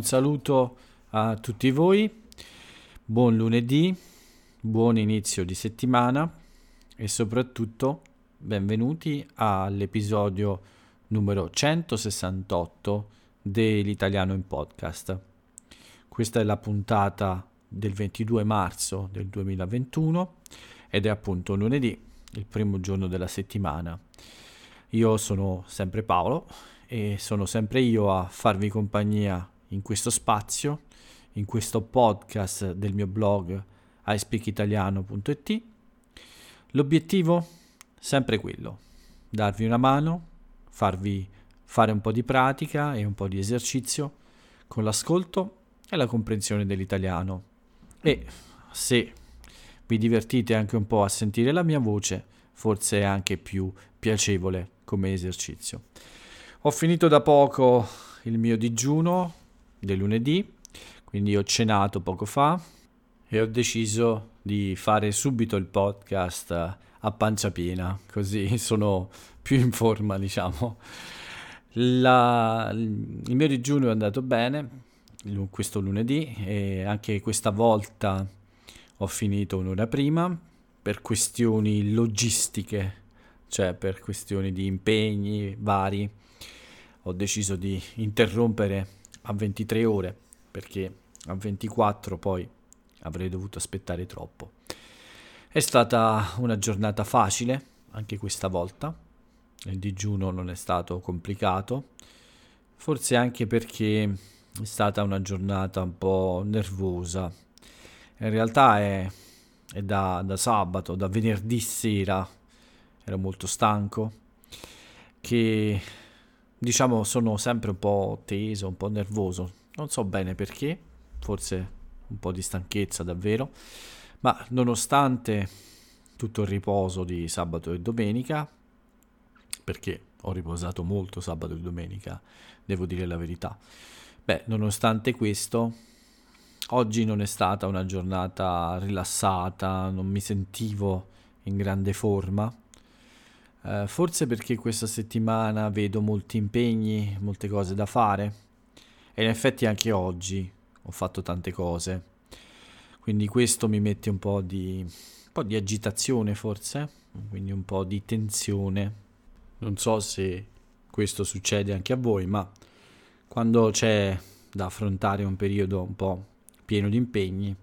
Un saluto a tutti voi, buon lunedì, buon inizio di settimana e soprattutto benvenuti all'episodio numero 168 dell'Italiano in podcast. Questa è la puntata del 22 marzo del 2021 ed è appunto lunedì, il primo giorno della settimana. Io sono sempre Paolo e sono sempre io a farvi compagnia in questo spazio, in questo podcast del mio blog iSpeakitaliano.it. L'obiettivo? Sempre quello, darvi una mano, farvi fare un po' di pratica e un po' di esercizio con l'ascolto e la comprensione dell'italiano. E se vi divertite anche un po' a sentire la mia voce, forse è anche più piacevole come esercizio. Ho finito da poco il mio digiuno del lunedì, quindi ho cenato poco fa e ho deciso di fare subito il podcast a pancia piena, così sono più in forma, diciamo. La, il mio digiuno è andato bene questo lunedì e anche questa volta ho finito un'ora prima per questioni logistiche, cioè per questioni di impegni vari ho deciso di interrompere a 23 ore perché a 24 poi avrei dovuto aspettare troppo. È stata una giornata facile anche questa volta, il digiuno non è stato complicato, forse anche perché è stata una giornata un po' nervosa. In realtà è, è da, da sabato, da venerdì sera, ero molto stanco, che diciamo sono sempre un po' teso, un po' nervoso, non so bene perché, forse un po' di stanchezza davvero, ma nonostante tutto il riposo di sabato e domenica, perché ho riposato molto sabato e domenica, devo dire la verità. Beh, nonostante questo, oggi non è stata una giornata rilassata, non mi sentivo in grande forma Uh, forse perché questa settimana vedo molti impegni, molte cose da fare e in effetti anche oggi ho fatto tante cose. Quindi questo mi mette un po' di, un po' di agitazione forse, quindi un po' di tensione. Non so se questo succede anche a voi, ma quando c'è da affrontare un periodo un po' pieno di impegni,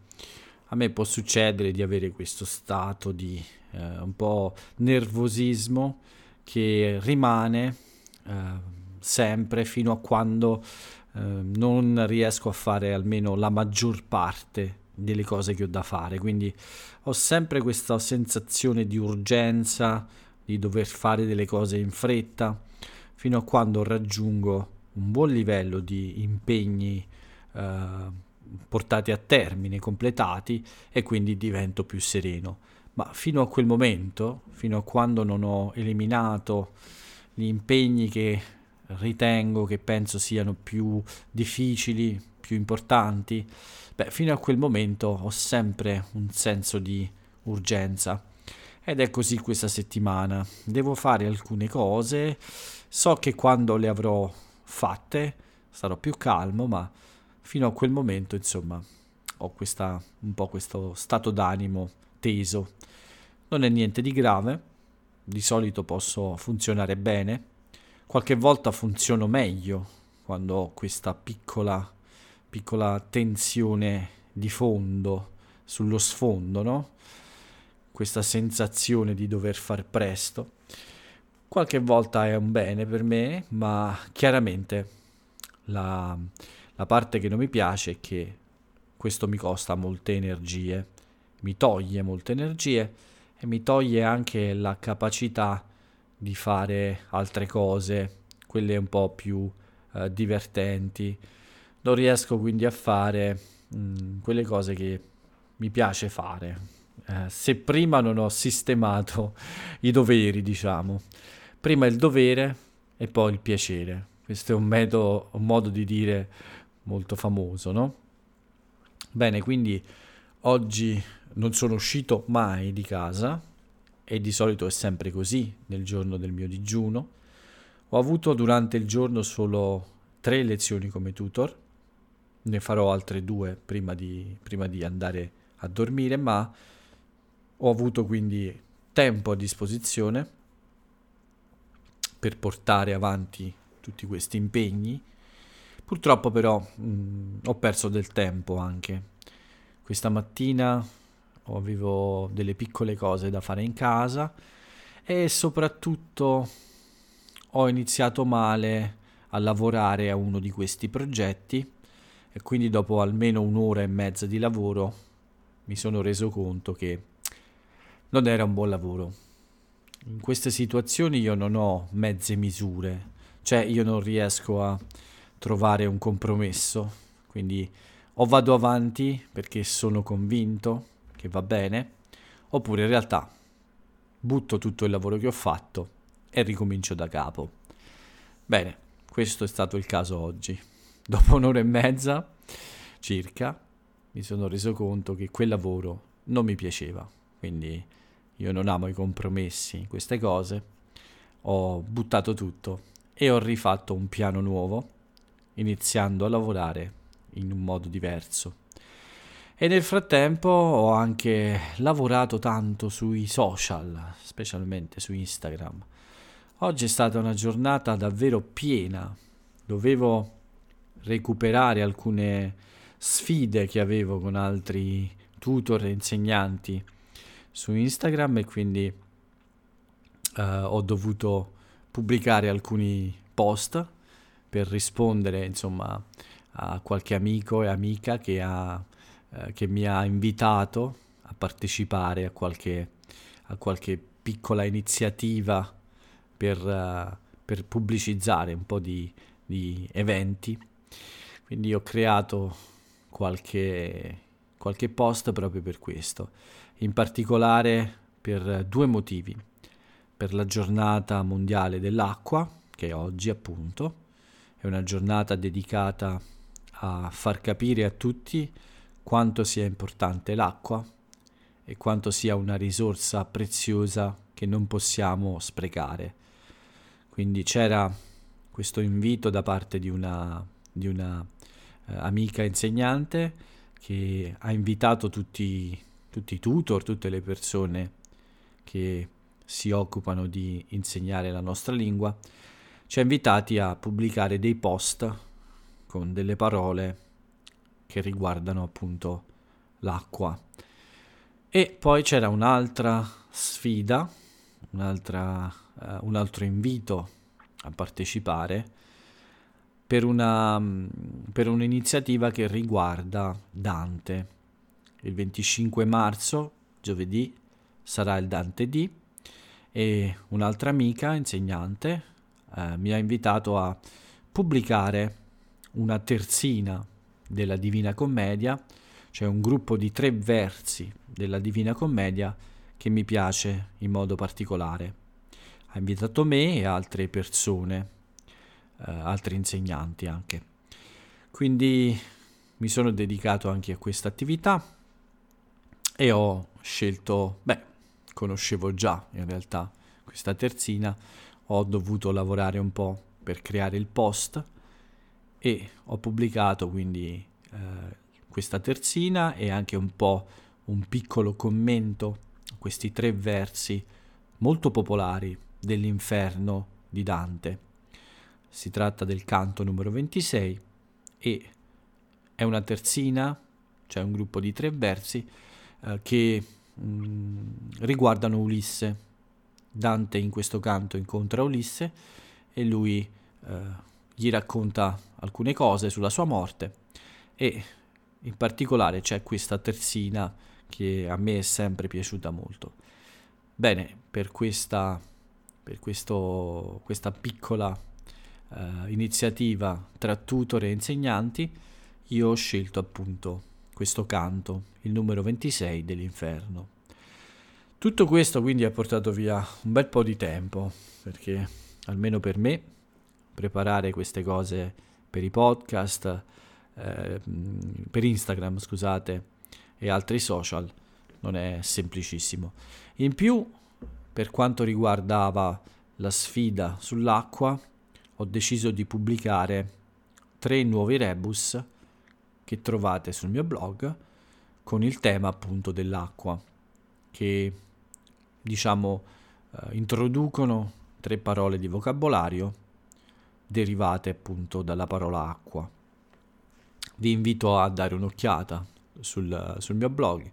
a me può succedere di avere questo stato di eh, un po' nervosismo che rimane eh, sempre fino a quando eh, non riesco a fare almeno la maggior parte delle cose che ho da fare. Quindi ho sempre questa sensazione di urgenza, di dover fare delle cose in fretta, fino a quando raggiungo un buon livello di impegni eh, portati a termine, completati e quindi divento più sereno ma fino a quel momento, fino a quando non ho eliminato gli impegni che ritengo che penso siano più difficili, più importanti, beh, fino a quel momento ho sempre un senso di urgenza. Ed è così questa settimana. Devo fare alcune cose, so che quando le avrò fatte sarò più calmo, ma fino a quel momento, insomma, ho questa, un po' questo stato d'animo teso. Non è niente di grave, di solito posso funzionare bene, qualche volta funziono meglio quando ho questa piccola, piccola tensione di fondo sullo sfondo, no? Questa sensazione di dover far presto. Qualche volta è un bene per me, ma chiaramente la, la parte che non mi piace è che questo mi costa molte energie, mi toglie molte energie e mi toglie anche la capacità di fare altre cose, quelle un po' più eh, divertenti. Non riesco quindi a fare mh, mm, quelle cose che mi piace fare. Eh, se prima non ho sistemato i doveri, diciamo. Prima il dovere e poi il piacere. Questo è un, metodo, un modo di dire molto famoso, no? Bene, quindi oggi non sono uscito mai di casa e di solito è sempre così nel giorno del mio digiuno. Ho avuto durante il giorno solo tre lezioni come tutor, ne farò altre due prima di, prima di andare a dormire, ma ho avuto quindi tempo a disposizione per portare avanti tutti questi impegni. Purtroppo però mh, ho perso del tempo anche. Questa mattina avevo delle piccole cose da fare in casa e soprattutto ho iniziato male a lavorare a uno di questi progetti e quindi dopo almeno un'ora e mezza di lavoro mi sono reso conto che non era un buon lavoro. In queste situazioni io non ho mezze misure, cioè io non riesco a trovare un compromesso, quindi o vado avanti perché sono convinto che va bene, oppure in realtà butto tutto il lavoro che ho fatto e ricomincio da capo. Bene, questo è stato il caso oggi. Dopo un'ora e mezza circa mi sono reso conto che quel lavoro non mi piaceva, quindi io non amo i compromessi in queste cose, ho buttato tutto e ho rifatto un piano nuovo, iniziando a lavorare in un modo diverso. E nel frattempo ho anche lavorato tanto sui social, specialmente su Instagram. Oggi è stata una giornata davvero piena. Dovevo recuperare alcune sfide che avevo con altri tutor e insegnanti su Instagram e quindi uh, ho dovuto pubblicare alcuni post per rispondere insomma a qualche amico e amica che, ha, uh, che mi ha invitato a partecipare a qualche, a qualche piccola iniziativa per, uh, per, pubblicizzare un po' di, di eventi. Quindi ho creato qualche, qualche post proprio per questo in particolare per due motivi. Per la giornata mondiale dell'acqua, che è oggi appunto, è una giornata dedicata a far capire a tutti quanto sia importante l'acqua e quanto sia una risorsa preziosa che non possiamo sprecare. Quindi c'era questo invito da parte di una, di una eh, amica insegnante che ha invitato tutti tutti i tutor, tutte le persone che si occupano di insegnare la nostra lingua, ci ha invitati a pubblicare dei post con delle parole che riguardano appunto l'acqua. E poi c'era un'altra sfida, un'altra, uh, un altro invito a partecipare per, una, per un'iniziativa che riguarda Dante il 25 marzo, giovedì, sarà il Dante D e un'altra amica, insegnante, eh, mi ha invitato a pubblicare una terzina della Divina Commedia, cioè un gruppo di tre versi della Divina Commedia che mi piace in modo particolare. Ha invitato me e altre persone, eh, altri insegnanti anche. Quindi mi sono dedicato anche a questa attività e ho scelto, beh, conoscevo già in realtà questa terzina, ho dovuto lavorare un po' per creare il post e ho pubblicato quindi eh, questa terzina e anche un po' un piccolo commento a questi tre versi molto popolari dell'inferno di Dante. Si tratta del canto numero 26 e è una terzina, cioè un gruppo di tre versi eh, che mh, mm, riguardano Ulisse. Dante in questo canto incontra Ulisse e lui eh, gli racconta alcune cose sulla sua morte e in particolare c'è questa terzina che a me è sempre piaciuta molto. Bene, per questa, per questo, questa piccola uh, iniziativa tra tutor e insegnanti, io ho scelto appunto questo canto, il numero 26 dell'inferno. Tutto questo quindi ha portato via un bel po' di tempo, perché almeno per me preparare queste cose per i podcast, eh, per Instagram, scusate, e altri social non è semplicissimo. In più, per quanto riguardava la sfida sull'acqua, ho deciso di pubblicare tre nuovi rebus che trovate sul mio blog con il tema appunto dell'acqua che diciamo eh, introducono tre parole di vocabolario derivate appunto dalla parola acqua. Vi invito a dare un'occhiata sul, sul mio blog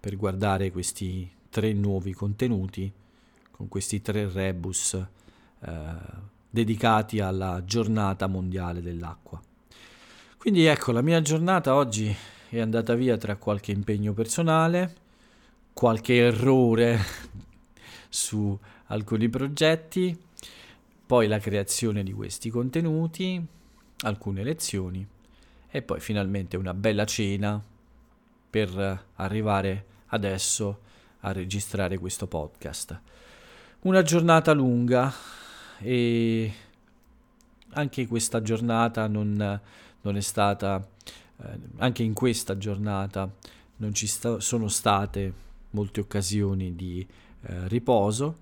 per guardare questi tre nuovi contenuti con questi tre rebus eh, dedicati alla giornata mondiale dell'acqua. Quindi ecco, la mia giornata oggi è andata via tra qualche impegno personale, qualche errore su alcuni progetti, poi la creazione di questi contenuti, alcune lezioni e poi finalmente una bella cena per arrivare adesso a registrare questo podcast. Una giornata lunga e anche questa giornata non, non è stata, eh, anche in questa giornata non ci sta, sono state molte occasioni di eh, riposo,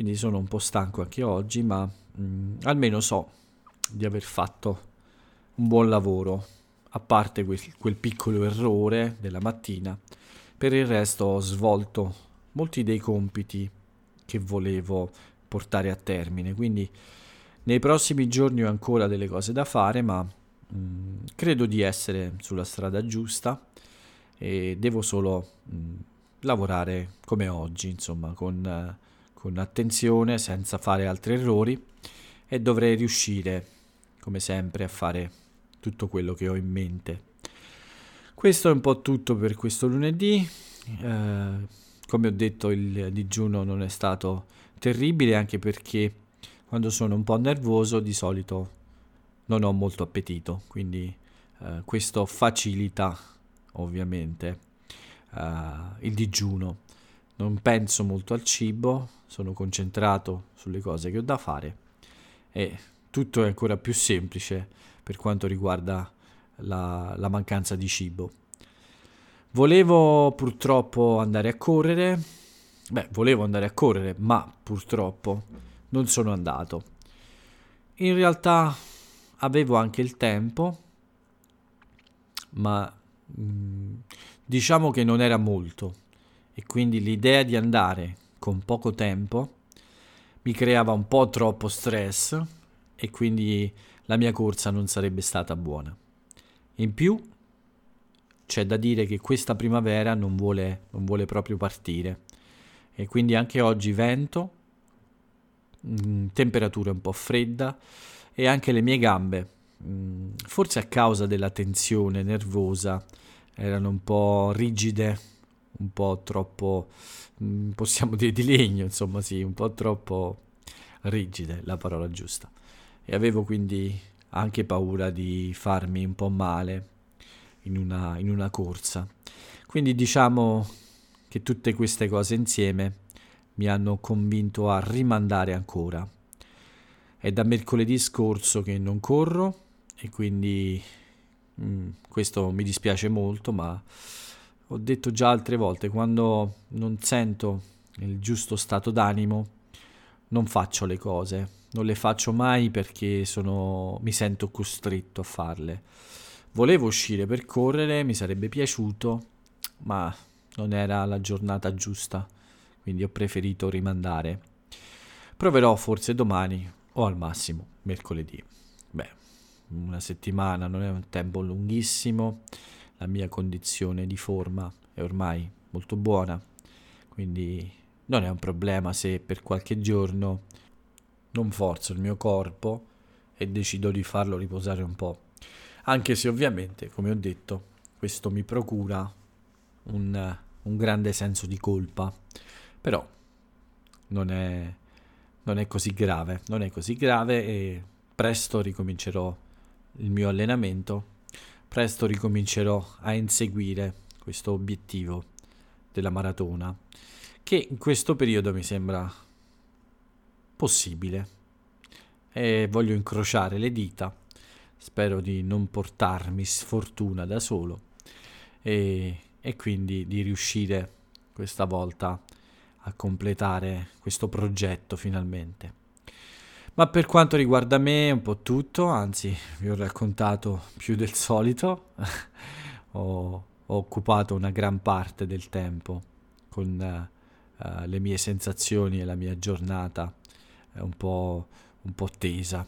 quindi sono un po' stanco anche oggi, ma mh, mm, almeno so di aver fatto un buon lavoro, a parte quel, quel piccolo errore della mattina. Per il resto ho svolto molti dei compiti che volevo portare a termine, quindi nei prossimi giorni ho ancora delle cose da fare, ma mh, mm, credo di essere sulla strada giusta e devo solo mh, lavorare come oggi, insomma, con, uh, con attenzione, senza fare altri errori e dovrei riuscire, come sempre, a fare tutto quello che ho in mente. Questo è un po' tutto per questo lunedì. Eh, come ho detto, il digiuno non è stato terribile anche perché quando sono un po' nervoso di solito non ho molto appetito, quindi eh, questo facilita ovviamente eh, il digiuno. Non penso molto al cibo, sono concentrato sulle cose che ho da fare e tutto è ancora più semplice per quanto riguarda la, la mancanza di cibo. Volevo purtroppo andare a correre, beh, volevo andare a correre, ma purtroppo non sono andato. In realtà avevo anche il tempo, ma mh, mm, diciamo che non era molto e quindi l'idea di andare con poco tempo mi creava un po' troppo stress e quindi la mia corsa non sarebbe stata buona. In più c'è da dire che questa primavera non vuole, non vuole proprio partire e quindi anche oggi vento, mh, mm, temperatura un po' fredda e anche le mie gambe, mm, forse a causa della tensione nervosa, erano un po' rigide, un po' troppo, mm, possiamo dire di legno, insomma sì, un po' troppo rigide, la parola giusta. E avevo quindi anche paura di farmi un po' male in una, in una corsa. Quindi diciamo che tutte queste cose insieme mi hanno convinto a rimandare ancora. È da mercoledì scorso che non corro e quindi mh, mm, questo mi dispiace molto, ma ho detto già altre volte, quando non sento il giusto stato d'animo, non faccio le cose, non le faccio mai perché sono, mi sento costretto a farle. Volevo uscire per correre, mi sarebbe piaciuto, ma non era la giornata giusta, quindi ho preferito rimandare. Proverò forse domani o al massimo mercoledì. Beh, una settimana non è un tempo lunghissimo, la mia condizione di forma è ormai molto buona, quindi non è un problema se per qualche giorno non forzo il mio corpo e decido di farlo riposare un po' anche se ovviamente, come ho detto, questo mi procura un, un grande senso di colpa, però non è, non è così grave, non è così grave e presto ricomincerò il mio allenamento, presto ricomincerò a inseguire questo obiettivo della maratona, che in questo periodo mi sembra possibile e voglio incrociare le dita spero di non portarmi sfortuna da solo e, e quindi di riuscire questa volta a completare questo progetto finalmente. Ma per quanto riguarda me un po' tutto, anzi vi ho raccontato più del solito, ho, ho, occupato una gran parte del tempo con uh, le mie sensazioni e la mia giornata un po', un po' tesa.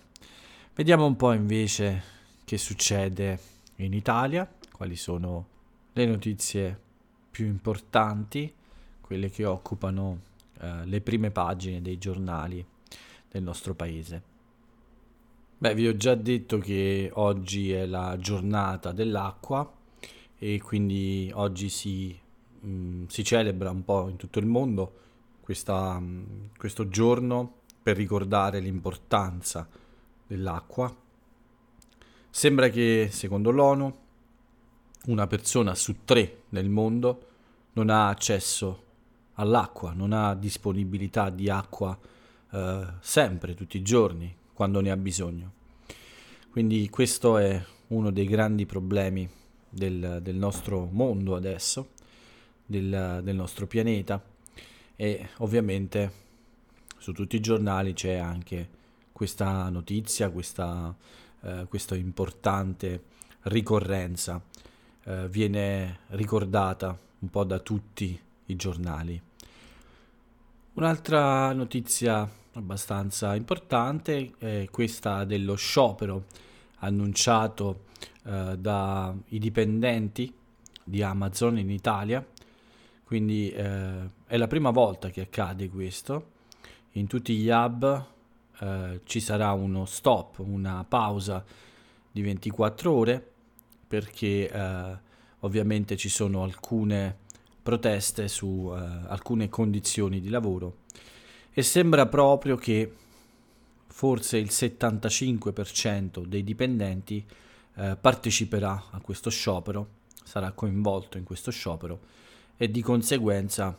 Vediamo un po' invece che succede in Italia, quali sono le notizie più importanti, quelle che occupano uh, le prime pagine dei giornali del nostro paese. Beh, vi ho già detto che oggi è la giornata dell'acqua e quindi oggi si, mh, mm, si celebra un po' in tutto il mondo questa, mh, mm, questo giorno per ricordare l'importanza dell'acqua. Sembra che, secondo l'ONU, una persona su tre nel mondo non ha accesso all'acqua, non ha disponibilità di acqua eh, sempre, tutti i giorni, quando ne ha bisogno. Quindi questo è uno dei grandi problemi del, del nostro mondo adesso, del, del nostro pianeta e ovviamente su tutti i giornali c'è anche questa notizia, questa, eh, questa importante ricorrenza, eh, viene ricordata un po' da tutti i giornali. Un'altra notizia abbastanza importante è questa dello sciopero annunciato eh, dai dipendenti di Amazon in Italia, quindi eh, è la prima volta che accade questo. In tutti gli hub eh, ci sarà uno stop, una pausa di 24 ore perché eh, ovviamente ci sono alcune proteste su eh, alcune condizioni di lavoro e sembra proprio che forse il 75% dei dipendenti eh, parteciperà a questo sciopero, sarà coinvolto in questo sciopero e di conseguenza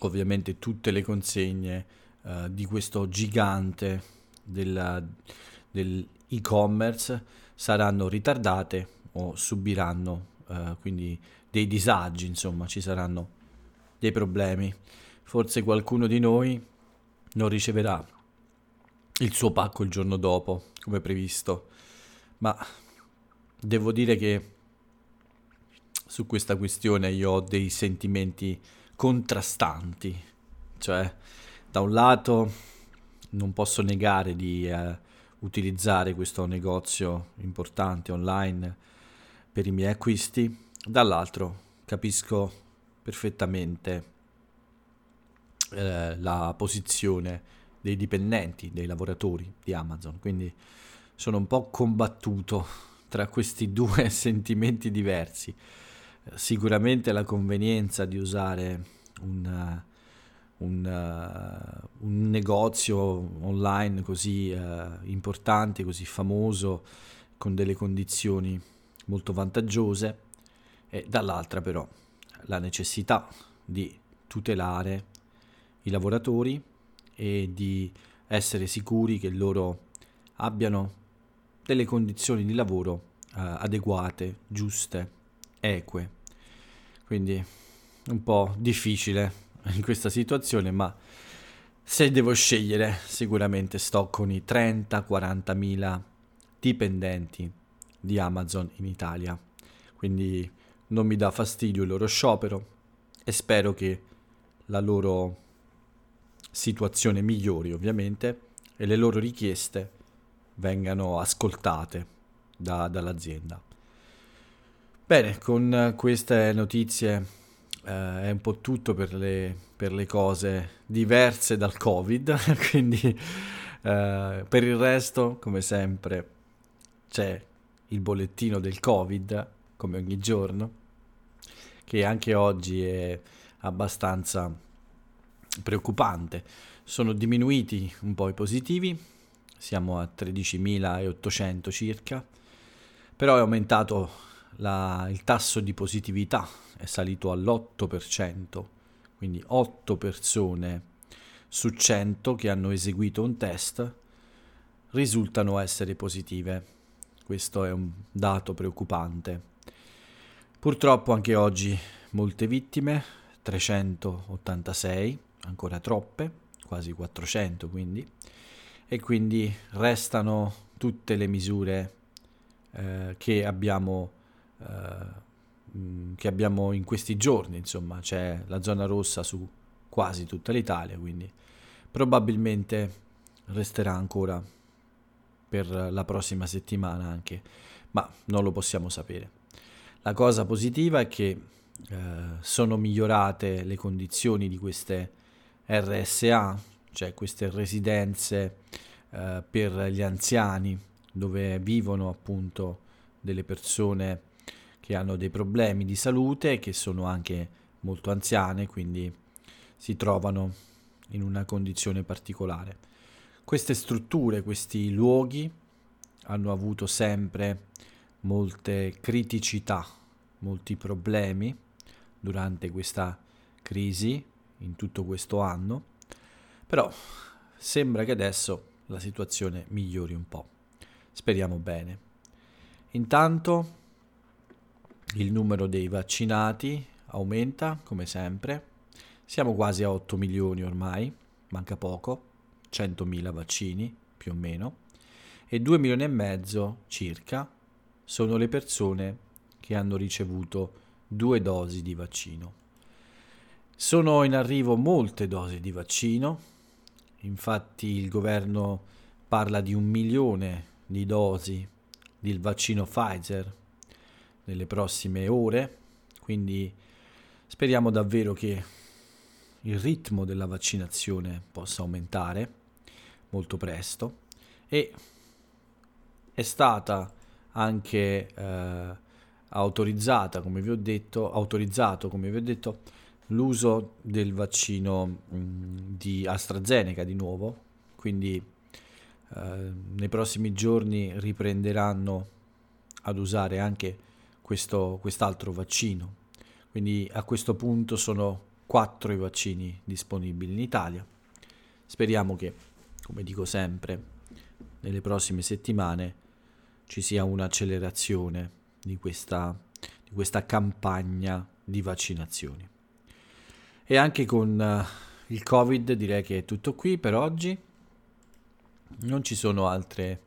ovviamente tutte le consegne eh, di questo gigante del, dell'e-commerce saranno ritardate o subiranno eh, quindi dei disagi, insomma ci saranno dei problemi forse qualcuno di noi non riceverà il suo pacco il giorno dopo, come previsto, ma devo dire che su questa questione io ho dei sentimenti contrastanti, cioè da un lato non posso negare di eh, utilizzare questo negozio importante online per i miei acquisti, dall'altro capisco perfettamente eh, la posizione dei dipendenti, dei lavoratori di Amazon, quindi sono un po' combattuto tra questi due sentimenti diversi. Sicuramente la convenienza di usare un, un, uh, un negozio online così uh, importante, così famoso, con delle condizioni molto vantaggiose, e dall'altra però la necessità di tutelare i lavoratori e di essere sicuri che loro abbiano delle condizioni di lavoro eh, adeguate, giuste, eque. Quindi un po' difficile in questa situazione, ma se devo scegliere sicuramente sto con i 30-40 mila dipendenti di Amazon in Italia. Quindi non mi dà fastidio il loro sciopero e spero che la loro situazione migliori ovviamente e le loro richieste vengano ascoltate da, dall'azienda. Bene, con queste notizie eh, è un po' tutto per le, per le cose diverse dal Covid, quindi eh, per il resto, come sempre, c'è il bollettino del Covid, come ogni giorno, che anche oggi è abbastanza preoccupante. Sono diminuiti un po' i positivi, siamo a 13.800 circa, però è aumentato la, il tasso di positività, è salito all'8%, quindi 8 persone su 100 che hanno eseguito un test risultano essere positive. Questo è un dato preoccupante. Purtroppo anche oggi molte vittime, 386, ancora troppe, quasi 400 quindi, e quindi restano tutte le misure eh, che, abbiamo, eh, che abbiamo in questi giorni, insomma c'è la zona rossa su quasi tutta l'Italia, quindi probabilmente resterà ancora per la prossima settimana anche, ma non lo possiamo sapere. La cosa positiva è che eh, sono migliorate le condizioni di queste RSA, cioè queste residenze eh, per gli anziani dove vivono appunto delle persone che hanno dei problemi di salute, che sono anche molto anziane, quindi si trovano in una condizione particolare. Queste strutture, questi luoghi hanno avuto sempre molte criticità, molti problemi durante questa crisi, in tutto questo anno, però sembra che adesso la situazione migliori un po'. Speriamo bene. Intanto il numero dei vaccinati aumenta, come sempre. Siamo quasi a 8 milioni ormai, manca poco, 100.000 vaccini più o meno, e 2 milioni e mezzo circa sono le persone che hanno ricevuto due dosi di vaccino. Sono in arrivo molte dosi di vaccino, infatti il governo parla di un milione di dosi del vaccino Pfizer nelle prossime ore, quindi speriamo davvero che il ritmo della vaccinazione possa aumentare molto presto. E è stata anche eh, autorizzata, come vi ho detto, autorizzato, come vi ho detto, l'uso del vaccino mh, di AstraZeneca di nuovo, quindi eh, nei prossimi giorni riprenderanno ad usare anche questo, quest'altro vaccino. Quindi a questo punto sono quattro i vaccini disponibili in Italia. Speriamo che, come dico sempre, nelle prossime settimane ci sia un'accelerazione di questa, di questa campagna di vaccinazioni. E anche con uh, il Covid direi che è tutto qui per oggi. Non ci sono altre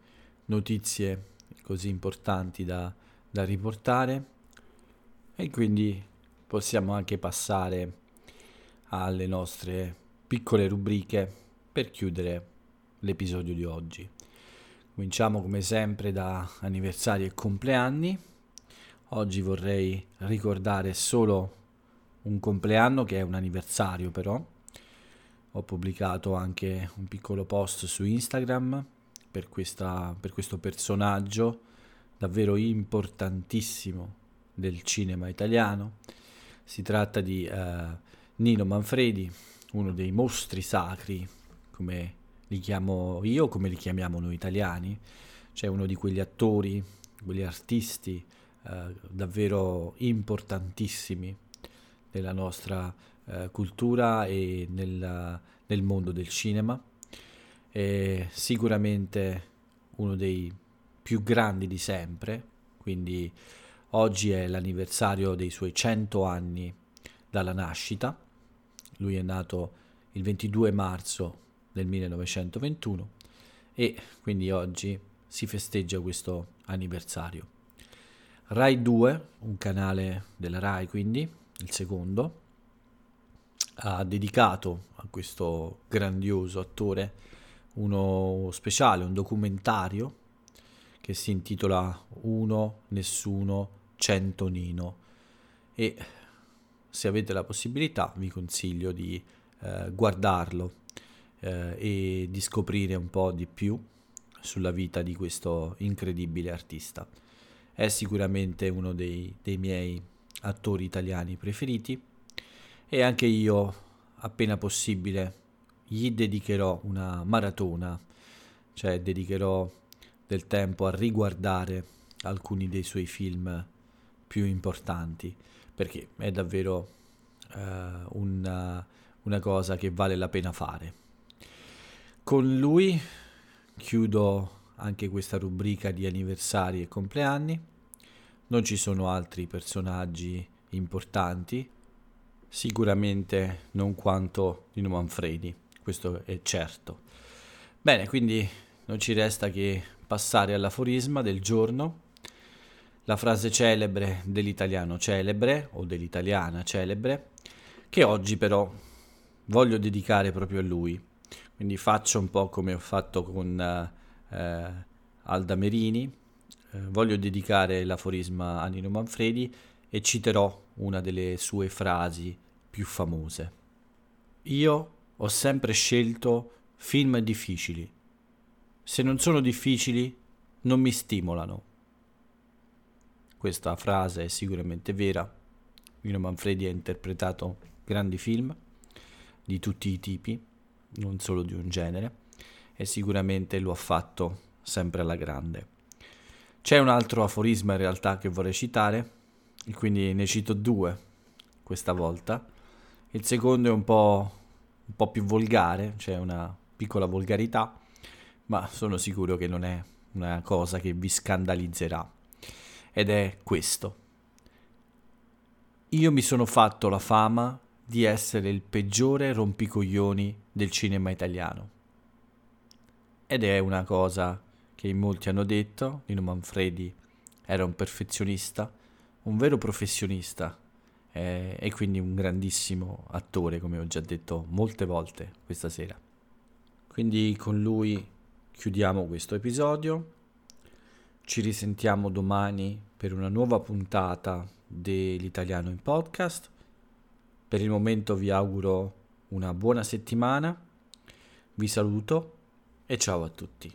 notizie così importanti da, da riportare e quindi possiamo anche passare alle nostre piccole rubriche per chiudere l'episodio di oggi. Cominciamo come sempre da anniversari e compleanni. Oggi vorrei ricordare solo un compleanno che è un anniversario però. Ho pubblicato anche un piccolo post su Instagram per, questa, per questo personaggio davvero importantissimo del cinema italiano. Si tratta di uh, Nino Manfredi, uno dei mostri sacri, come li chiamo io come li chiamiamo noi italiani, cioè uno di quegli attori, quegli artisti eh, davvero importantissimi nella nostra eh, cultura e nel, nel, mondo del cinema. È sicuramente uno dei più grandi di sempre, quindi oggi è l'anniversario dei suoi 100 anni dalla nascita. Lui è nato il 22 marzo del 1921 e quindi oggi si festeggia questo anniversario. Rai 2, un canale della Rai quindi, il secondo, ha dedicato a questo grandioso attore uno speciale, un documentario che si intitola Uno, Nessuno, Cento Nino e se avete la possibilità vi consiglio di eh, guardarlo eh, e di scoprire un po' di più sulla vita di questo incredibile artista. È sicuramente uno dei, dei miei attori italiani preferiti e anche io, appena possibile, gli dedicherò una maratona, cioè dedicherò del tempo a riguardare alcuni dei suoi film più importanti, perché è davvero uh, una, una cosa che vale la pena fare. Con lui chiudo anche questa rubrica di anniversari e compleanni. Non ci sono altri personaggi importanti, sicuramente non quanto Nino Manfredi, questo è certo. Bene, quindi non ci resta che passare all'aforisma del giorno. La frase celebre dell'italiano celebre o dell'italiana celebre, che oggi però voglio dedicare proprio a lui. Quindi faccio un po' come ho fatto con eh, Alda Merini, eh, voglio dedicare l'aforisma a Nino Manfredi e citerò una delle sue frasi più famose. Io ho sempre scelto film difficili. Se non sono difficili, non mi stimolano. Questa frase è sicuramente vera. Nino Manfredi ha interpretato grandi film di tutti i tipi, non solo di un genere, e sicuramente lo ha fatto sempre alla grande. C'è un altro aforisma in realtà che vorrei citare, quindi ne cito due questa volta. Il secondo è un po', un po più volgare, c'è cioè una piccola volgarità, ma sono sicuro che non è una cosa che vi scandalizzerà. Ed è questo. Io mi sono fatto la fama di essere il peggiore rompicoglioni del cinema italiano. Ed è una cosa che in molti hanno detto, Nino Manfredi era un perfezionista, un vero professionista eh, e quindi un grandissimo attore, come ho già detto molte volte questa sera. Quindi con lui chiudiamo questo episodio. Ci risentiamo domani per una nuova puntata dell'italiano in podcast. Per il momento vi auguro una buona settimana, vi saluto e ciao a tutti.